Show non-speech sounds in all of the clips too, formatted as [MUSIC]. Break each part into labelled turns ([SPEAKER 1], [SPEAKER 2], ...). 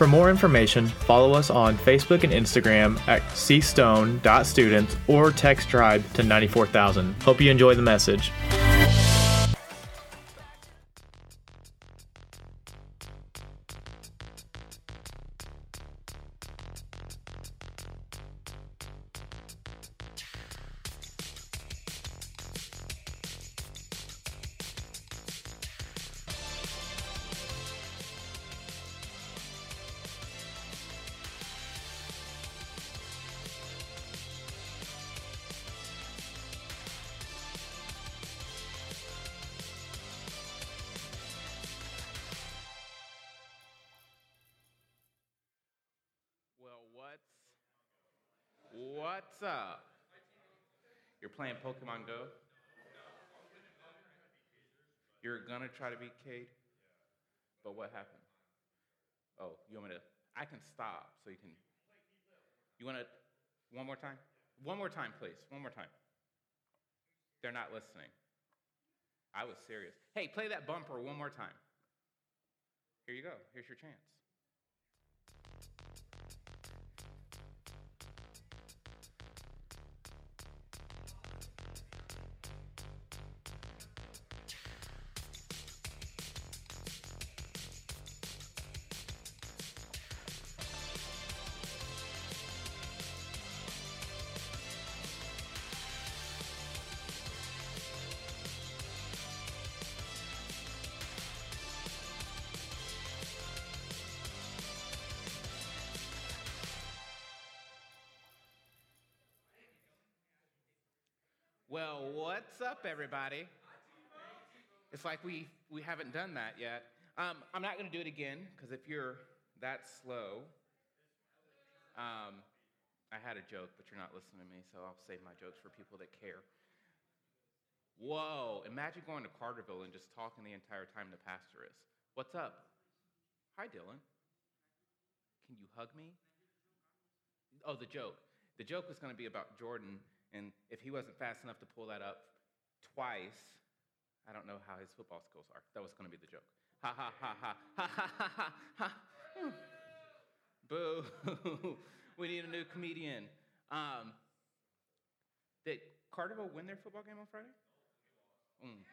[SPEAKER 1] For more information, follow us on Facebook and Instagram at cstone.students or text tribe to 94000. Hope you enjoy the message.
[SPEAKER 2] What's up? You're playing Pokemon Go. You're gonna try to beat Cade, but what happened? Oh, you want me to? I can stop so you can. You want to? One more time. One more time, please. One more time. They're not listening. I was serious. Hey, play that bumper one more time. Here you go. Here's your chance. What's up, everybody? It's like we, we haven't done that yet. Um, I'm not going to do it again because if you're that slow, um, I had a joke, but you're not listening to me, so I'll save my jokes for people that care. Whoa, imagine going to Carterville and just talking the entire time the pastor is. What's up? Hi, Dylan. Can you hug me? Oh, the joke. The joke was going to be about Jordan, and if he wasn't fast enough to pull that up twice, I don't know how his football skills are. That was going to be the joke. Ha ha ha ha ha ha ha ha. Boo. [LAUGHS] we need a new comedian. Um, did Carterville win their football game on Friday? Mm.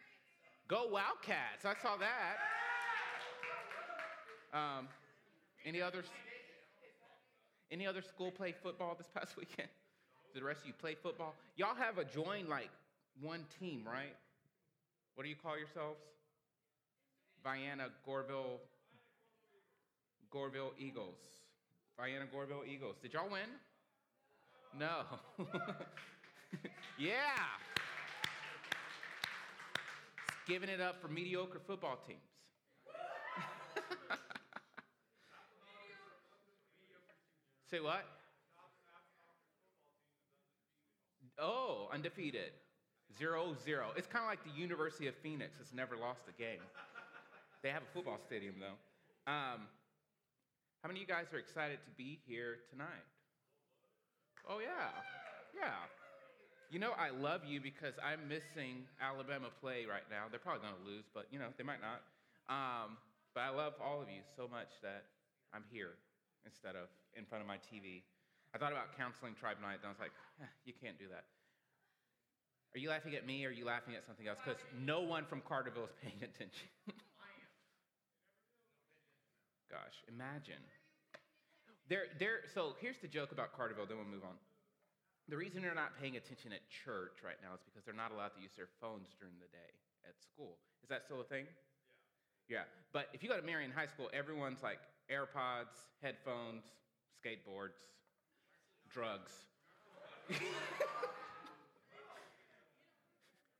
[SPEAKER 2] Go Wildcats! I saw that. Um, any others? Any other school play football this past weekend? The rest of you play football? Y'all have a join like one team, right? What do you call yourselves? Vienna Goreville Goreville Eagles. Vienna Goreville Eagles. Did y'all win? No. [LAUGHS] yeah. Giving it up for mediocre football teams. [LAUGHS] Say what? Oh, undefeated. Zero, zero. It's kind of like the University of Phoenix. It's never lost a game. They have a football stadium, though. Um, how many of you guys are excited to be here tonight? Oh, yeah. Yeah. You know, I love you because I'm missing Alabama play right now. They're probably going to lose, but, you know, they might not. Um, but I love all of you so much that I'm here instead of in front of my TV. I thought about counseling Tribe Night, and I was like, eh, you can't do that. Are you laughing at me or are you laughing at something else? Because no one from Carterville is paying [LAUGHS] attention. Gosh, imagine. They're, they're, so here's the joke about Carterville, then we'll move on. The reason they're not paying attention at church right now is because they're not allowed to use their phones during the day at school. Is that still a thing? Yeah. yeah. But if you go to Marion High School, everyone's like AirPods, headphones, skateboards, drugs. [LAUGHS]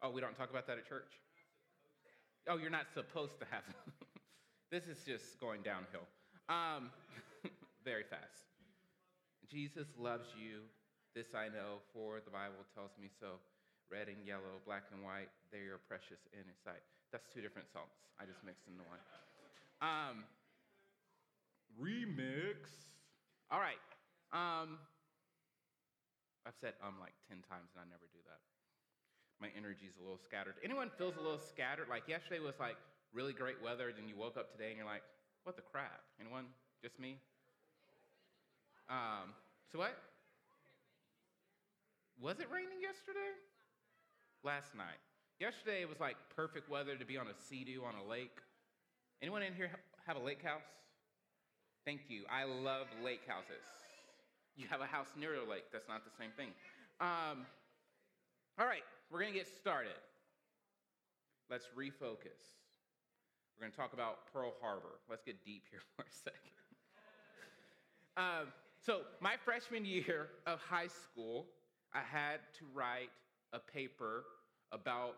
[SPEAKER 2] oh, we don't talk about that at church? Oh, you're not supposed to have them. [LAUGHS] this is just going downhill um, [LAUGHS] very fast. Jesus loves you. This I know, for the Bible tells me so. Red and yellow, black and white, they are precious in his sight. That's two different songs. I just mixed into one. Um, remix. All right. Um, I've said um like 10 times and I never do that. My energy's a little scattered. Anyone feels a little scattered? Like yesterday was like really great weather, then you woke up today and you're like, what the crap? Anyone? Just me? Um, so what? Was it raining yesterday? Last night. Yesterday it was like perfect weather to be on a sea-doo on a lake. Anyone in here have a lake house? Thank you. I love lake houses. You have a house near a lake. That's not the same thing. Um, all right, we're going to get started. Let's refocus. We're going to talk about Pearl Harbor. Let's get deep here [LAUGHS] for a second. Um, so, my freshman year of high school, I had to write a paper about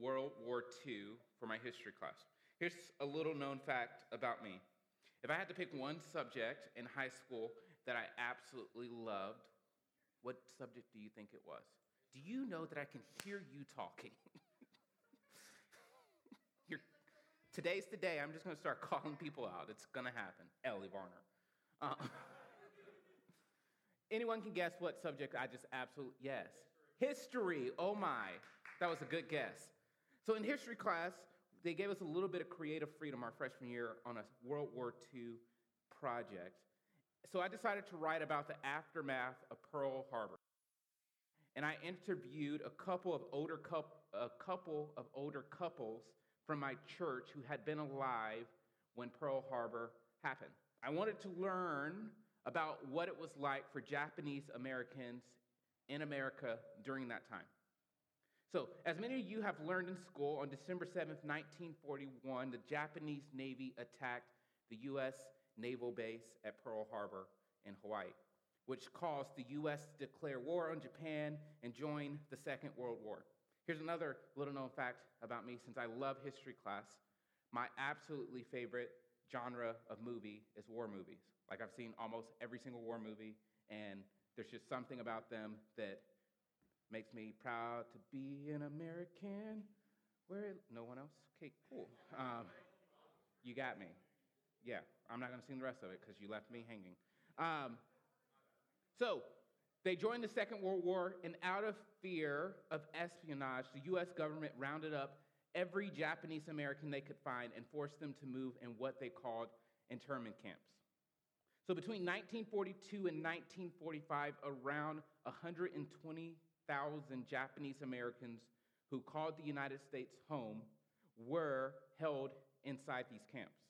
[SPEAKER 2] World War II for my history class. Here's a little known fact about me. If I had to pick one subject in high school that I absolutely loved, what subject do you think it was? Do you know that I can hear you talking? [LAUGHS] today's the day. I'm just going to start calling people out. It's going to happen. Ellie Varner. Uh, [LAUGHS] anyone can guess what subject I just absolutely, yes. History. Oh my. That was a good guess. So in history class, they gave us a little bit of creative freedom our freshman year on a World War II project. So I decided to write about the aftermath of Pearl Harbor. And I interviewed a couple of older a couple of older couples from my church who had been alive when Pearl Harbor happened. I wanted to learn about what it was like for Japanese Americans in America during that time. So, as many of you have learned in school, on December 7th, 1941, the Japanese Navy attacked the U.S. naval base at Pearl Harbor in Hawaii, which caused the U.S. to declare war on Japan and join the Second World War. Here's another little known fact about me since I love history class. My absolutely favorite genre of movie is war movies. Like, I've seen almost every single war movie, and there's just something about them that makes me proud to be an American. Where no one else? Okay, cool. Um, you got me. Yeah, I'm not gonna sing the rest of it because you left me hanging. Um, so they joined the Second World War, and out of fear of espionage, the US government rounded up every Japanese American they could find and forced them to move in what they called internment camps. So between 1942 and 1945, around 120,000 Japanese Americans who called the United States home were held inside these camps.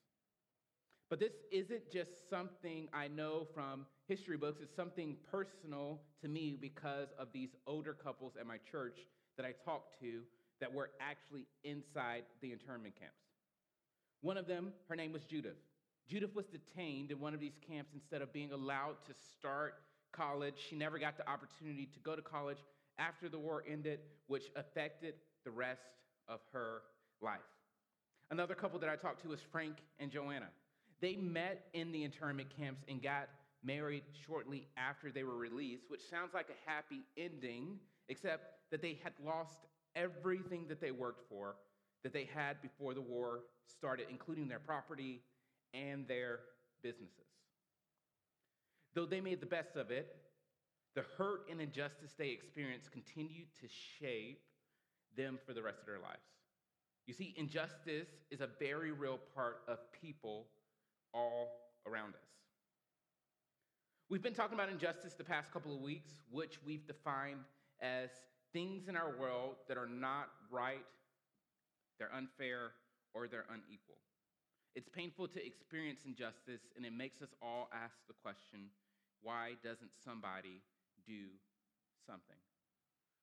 [SPEAKER 2] But this isn't just something I know from history books, it's something personal to me because of these older couples at my church that I talked to that were actually inside the internment camps. One of them, her name was Judith. Judith was detained in one of these camps instead of being allowed to start college. She never got the opportunity to go to college after the war ended, which affected the rest of her life. Another couple that I talked to was Frank and Joanna. They met in the internment camps and got married shortly after they were released, which sounds like a happy ending, except that they had lost everything that they worked for, that they had before the war started, including their property and their businesses. Though they made the best of it, the hurt and injustice they experienced continued to shape them for the rest of their lives. You see, injustice is a very real part of people all around us. We've been talking about injustice the past couple of weeks, which we've defined as things in our world that are not right, they're unfair, or they're unequal. It's painful to experience injustice, and it makes us all ask the question why doesn't somebody do something?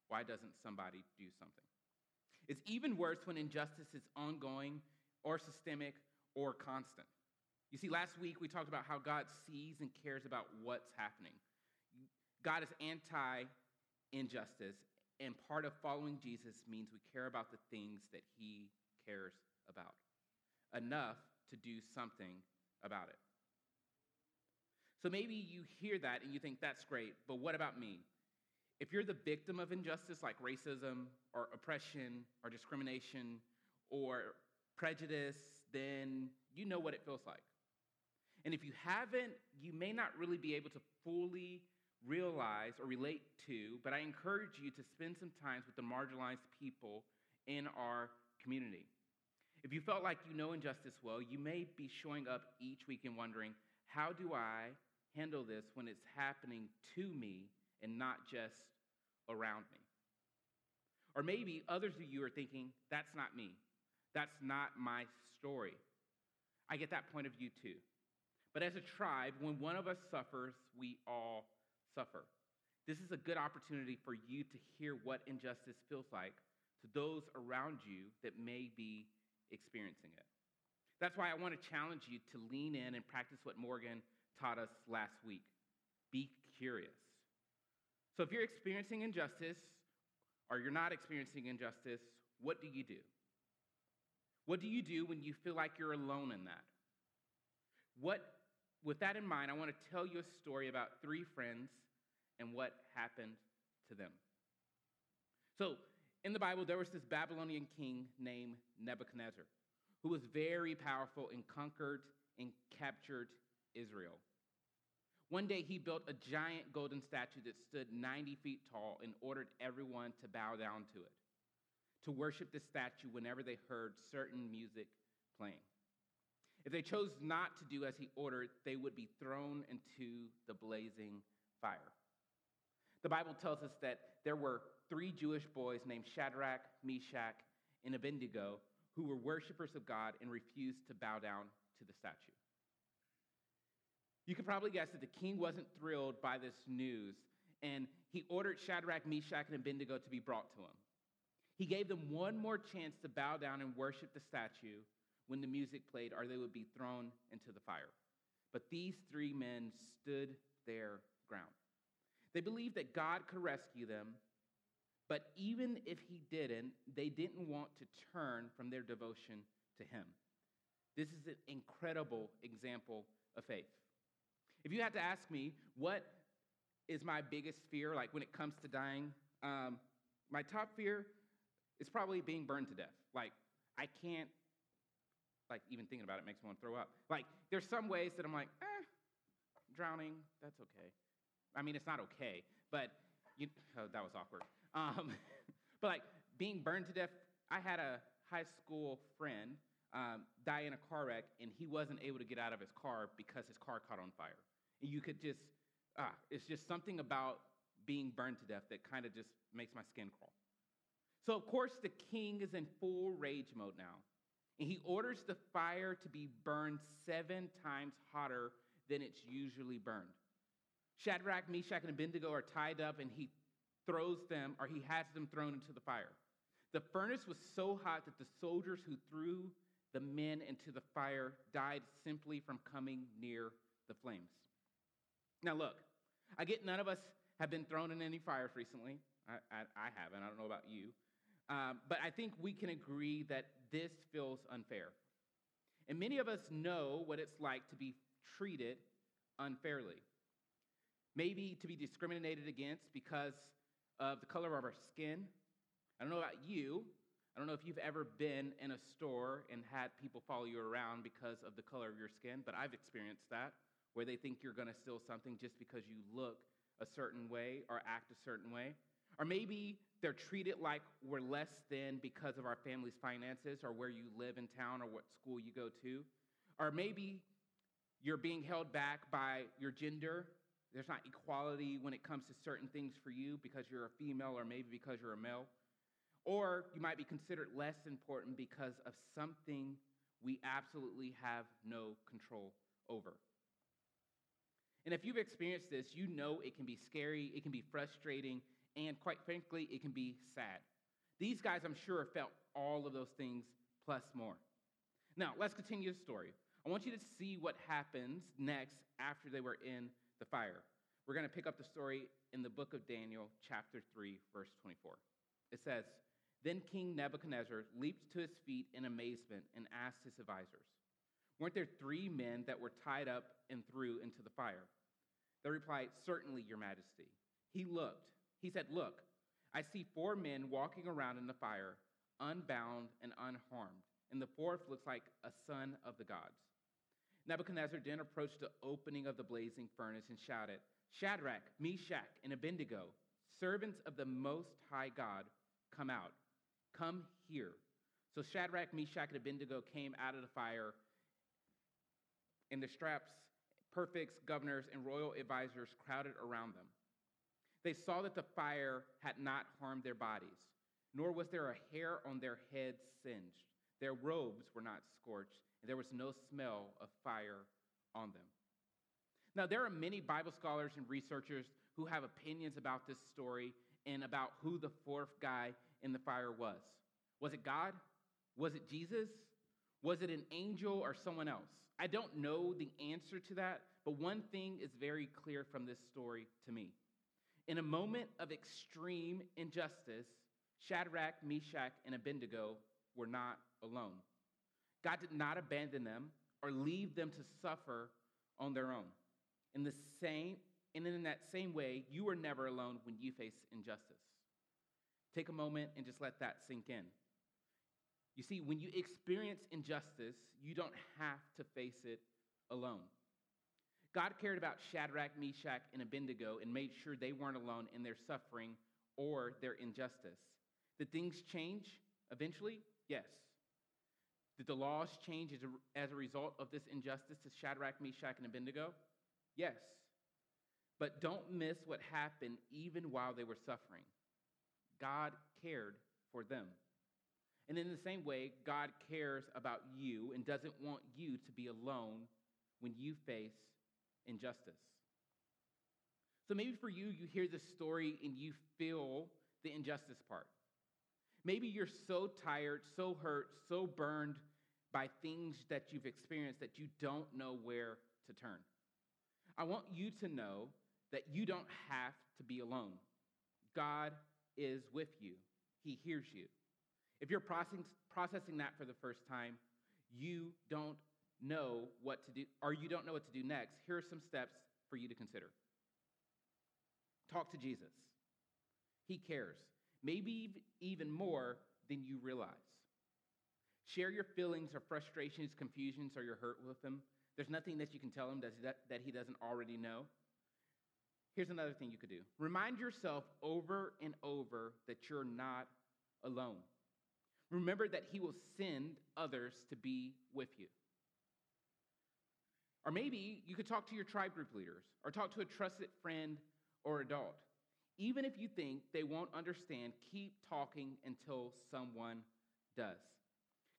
[SPEAKER 2] Why doesn't somebody do something? It's even worse when injustice is ongoing or systemic or constant. You see, last week we talked about how God sees and cares about what's happening. God is anti injustice, and part of following Jesus means we care about the things that he cares about enough to do something about it. So maybe you hear that and you think, that's great, but what about me? If you're the victim of injustice like racism or oppression or discrimination or prejudice, then you know what it feels like. And if you haven't, you may not really be able to fully realize or relate to, but I encourage you to spend some time with the marginalized people in our community. If you felt like you know injustice well, you may be showing up each week and wondering, how do I handle this when it's happening to me and not just around me? Or maybe others of you are thinking, that's not me. That's not my story. I get that point of view too. But as a tribe, when one of us suffers, we all suffer. This is a good opportunity for you to hear what injustice feels like to those around you that may be experiencing it. That's why I want to challenge you to lean in and practice what Morgan taught us last week be curious. So if you're experiencing injustice or you're not experiencing injustice, what do you do? What do you do when you feel like you're alone in that? What, with that in mind, I want to tell you a story about three friends and what happened to them. So, in the Bible, there was this Babylonian king named Nebuchadnezzar who was very powerful and conquered and captured Israel. One day, he built a giant golden statue that stood 90 feet tall and ordered everyone to bow down to it, to worship the statue whenever they heard certain music playing. If they chose not to do as he ordered, they would be thrown into the blazing fire. The Bible tells us that there were three Jewish boys named Shadrach, Meshach, and Abednego who were worshipers of God and refused to bow down to the statue. You can probably guess that the king wasn't thrilled by this news, and he ordered Shadrach, Meshach, and Abednego to be brought to him. He gave them one more chance to bow down and worship the statue when the music played, or they would be thrown into the fire. But these three men stood their ground. They believed that God could rescue them, but even if He didn't, they didn't want to turn from their devotion to Him. This is an incredible example of faith. If you had to ask me, what is my biggest fear, like when it comes to dying, um, my top fear is probably being burned to death. Like, I can't, like, even thinking about it makes me want to throw up. Like, there's some ways that I'm like, eh, drowning, that's okay. I mean, it's not okay, but you, oh, that was awkward. Um, [LAUGHS] but like being burned to death, I had a high school friend um, die in a car wreck, and he wasn't able to get out of his car because his car caught on fire. And you could just, ah, it's just something about being burned to death that kind of just makes my skin crawl. So, of course, the king is in full rage mode now. And he orders the fire to be burned seven times hotter than it's usually burned. Shadrach, Meshach, and Abednego are tied up, and he throws them, or he has them thrown into the fire. The furnace was so hot that the soldiers who threw the men into the fire died simply from coming near the flames. Now, look, I get none of us have been thrown in any fires recently. I, I, I haven't. I don't know about you. Um, but I think we can agree that this feels unfair. And many of us know what it's like to be treated unfairly. Maybe to be discriminated against because of the color of our skin. I don't know about you. I don't know if you've ever been in a store and had people follow you around because of the color of your skin, but I've experienced that where they think you're going to steal something just because you look a certain way or act a certain way. Or maybe they're treated like we're less than because of our family's finances or where you live in town or what school you go to. Or maybe you're being held back by your gender. There's not equality when it comes to certain things for you because you're a female or maybe because you're a male. Or you might be considered less important because of something we absolutely have no control over. And if you've experienced this, you know it can be scary, it can be frustrating, and quite frankly, it can be sad. These guys, I'm sure, felt all of those things plus more. Now, let's continue the story. I want you to see what happens next after they were in the fire. We're going to pick up the story in the book of Daniel, chapter 3, verse 24. It says, Then King Nebuchadnezzar leaped to his feet in amazement and asked his advisors, Weren't there three men that were tied up and threw into the fire? They replied, Certainly, Your Majesty. He looked. He said, Look, I see four men walking around in the fire, unbound and unharmed, and the fourth looks like a son of the gods. Nebuchadnezzar then approached the opening of the blazing furnace and shouted, Shadrach, Meshach, and Abednego, servants of the Most High God, come out. Come here. So Shadrach, Meshach, and Abednego came out of the fire, and the satraps, prefects, governors, and royal advisors crowded around them. They saw that the fire had not harmed their bodies, nor was there a hair on their heads singed. Their robes were not scorched, and there was no smell of fire on them. Now, there are many Bible scholars and researchers who have opinions about this story and about who the fourth guy in the fire was. Was it God? Was it Jesus? Was it an angel or someone else? I don't know the answer to that, but one thing is very clear from this story to me. In a moment of extreme injustice, Shadrach, Meshach, and Abednego were not alone. God did not abandon them or leave them to suffer on their own. In the same, and in that same way, you are never alone when you face injustice. Take a moment and just let that sink in. You see, when you experience injustice, you don't have to face it alone. God cared about Shadrach, Meshach, and Abednego and made sure they weren't alone in their suffering or their injustice. Did things change eventually? Yes. Did the laws change as a, as a result of this injustice to Shadrach, Meshach, and Abednego? Yes. But don't miss what happened even while they were suffering. God cared for them. And in the same way, God cares about you and doesn't want you to be alone when you face injustice. So maybe for you, you hear this story and you feel the injustice part. Maybe you're so tired, so hurt, so burned by things that you've experienced that you don't know where to turn. I want you to know that you don't have to be alone. God is with you, He hears you. If you're processing, processing that for the first time, you don't know what to do, or you don't know what to do next, here are some steps for you to consider. Talk to Jesus. He cares, maybe even more than you realize. Share your feelings or frustrations, confusions, or your hurt with him. There's nothing that you can tell him that, he doesn't already know. Here's another thing you could do remind yourself over and over that you're not alone. Remember that he will send others to be with you. Or maybe you could talk to your tribe group leaders or talk to a trusted friend or adult. Even if you think they won't understand, keep talking until someone does.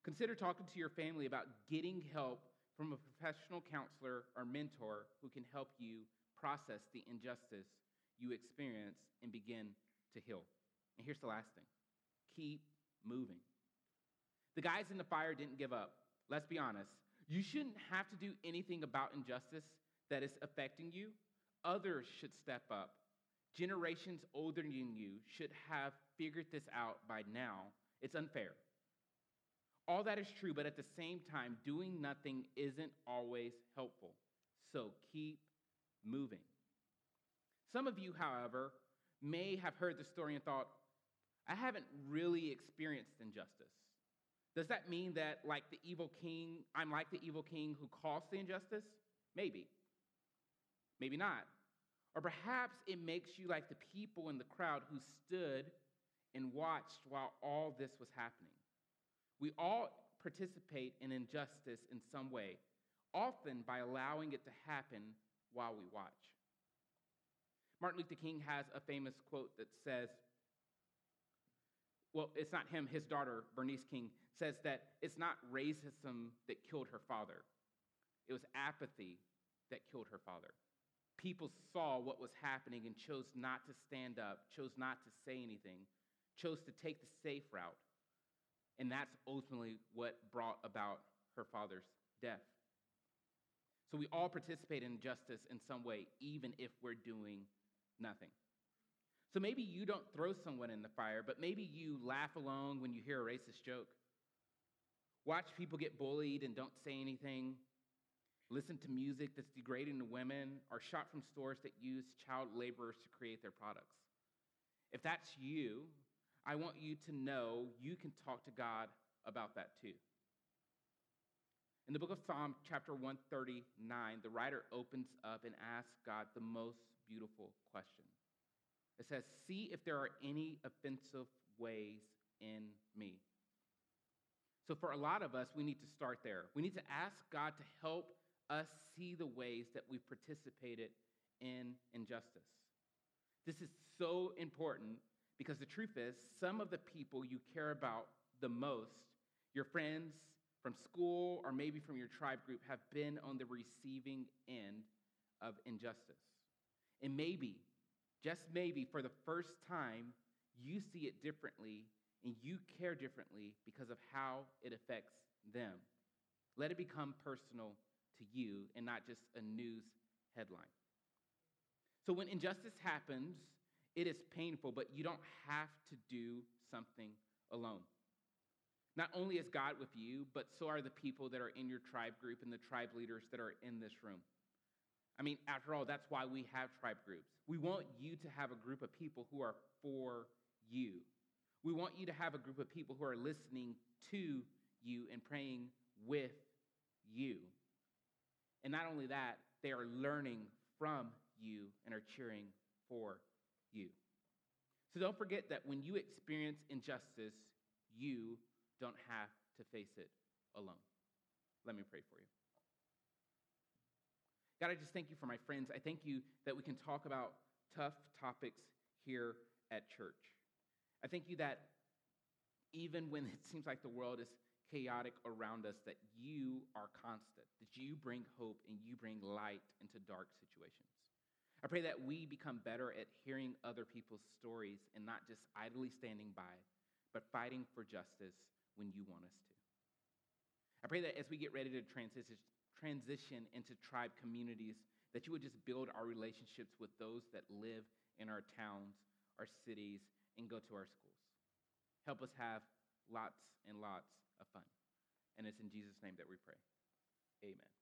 [SPEAKER 2] Consider talking to your family about getting help from a professional counselor or mentor who can help you process the injustice you experience and begin to heal. And here's the last thing keep moving. The guys in the fire didn't give up. Let's be honest. You shouldn't have to do anything about injustice that is affecting you. Others should step up. Generations older than you should have figured this out by now. It's unfair. All that is true, but at the same time, doing nothing isn't always helpful. So keep moving. Some of you, however, may have heard the story and thought, I haven't really experienced injustice. Does that mean that, like the evil king, I'm like the evil king who caused the injustice? Maybe. Maybe not. Or perhaps it makes you like the people in the crowd who stood and watched while all this was happening. We all participate in injustice in some way, often by allowing it to happen while we watch. Martin Luther King has a famous quote that says, well, it's not him, his daughter, Bernice King, says that it's not racism that killed her father, it was apathy that killed her father. People saw what was happening and chose not to stand up, chose not to say anything, chose to take the safe route. And that's ultimately what brought about her father's death. So we all participate in justice in some way, even if we're doing nothing. So maybe you don't throw someone in the fire, but maybe you laugh along when you hear a racist joke. Watch people get bullied and don't say anything. listen to music that's degrading to women, or shop from stores that use child laborers to create their products. If that's you, I want you to know you can talk to God about that too. In the book of Psalm, chapter 139, the writer opens up and asks God the most beautiful question. It says, See if there are any offensive ways in me. So, for a lot of us, we need to start there. We need to ask God to help us see the ways that we've participated in injustice. This is so important because the truth is, some of the people you care about the most, your friends from school or maybe from your tribe group, have been on the receiving end of injustice. And maybe, just maybe, for the first time, you see it differently and you care differently because of how it affects them. Let it become personal to you and not just a news headline. So when injustice happens, it is painful, but you don't have to do something alone. Not only is God with you, but so are the people that are in your tribe group and the tribe leaders that are in this room. I mean, after all, that's why we have tribe groups. We want you to have a group of people who are for you. We want you to have a group of people who are listening to you and praying with you. And not only that, they are learning from you and are cheering for you. So don't forget that when you experience injustice, you don't have to face it alone. Let me pray for you. God, I just thank you for my friends. I thank you that we can talk about tough topics here at church. I thank you that even when [LAUGHS] it seems like the world is chaotic around us, that you are constant, that you bring hope and you bring light into dark situations. I pray that we become better at hearing other people's stories and not just idly standing by, but fighting for justice when you want us to. I pray that as we get ready to transition, transition into tribe communities, that you would just build our relationships with those that live in our towns, our cities, and go to our schools. Help us have lots and lots of fun. And it's in Jesus' name that we pray. Amen.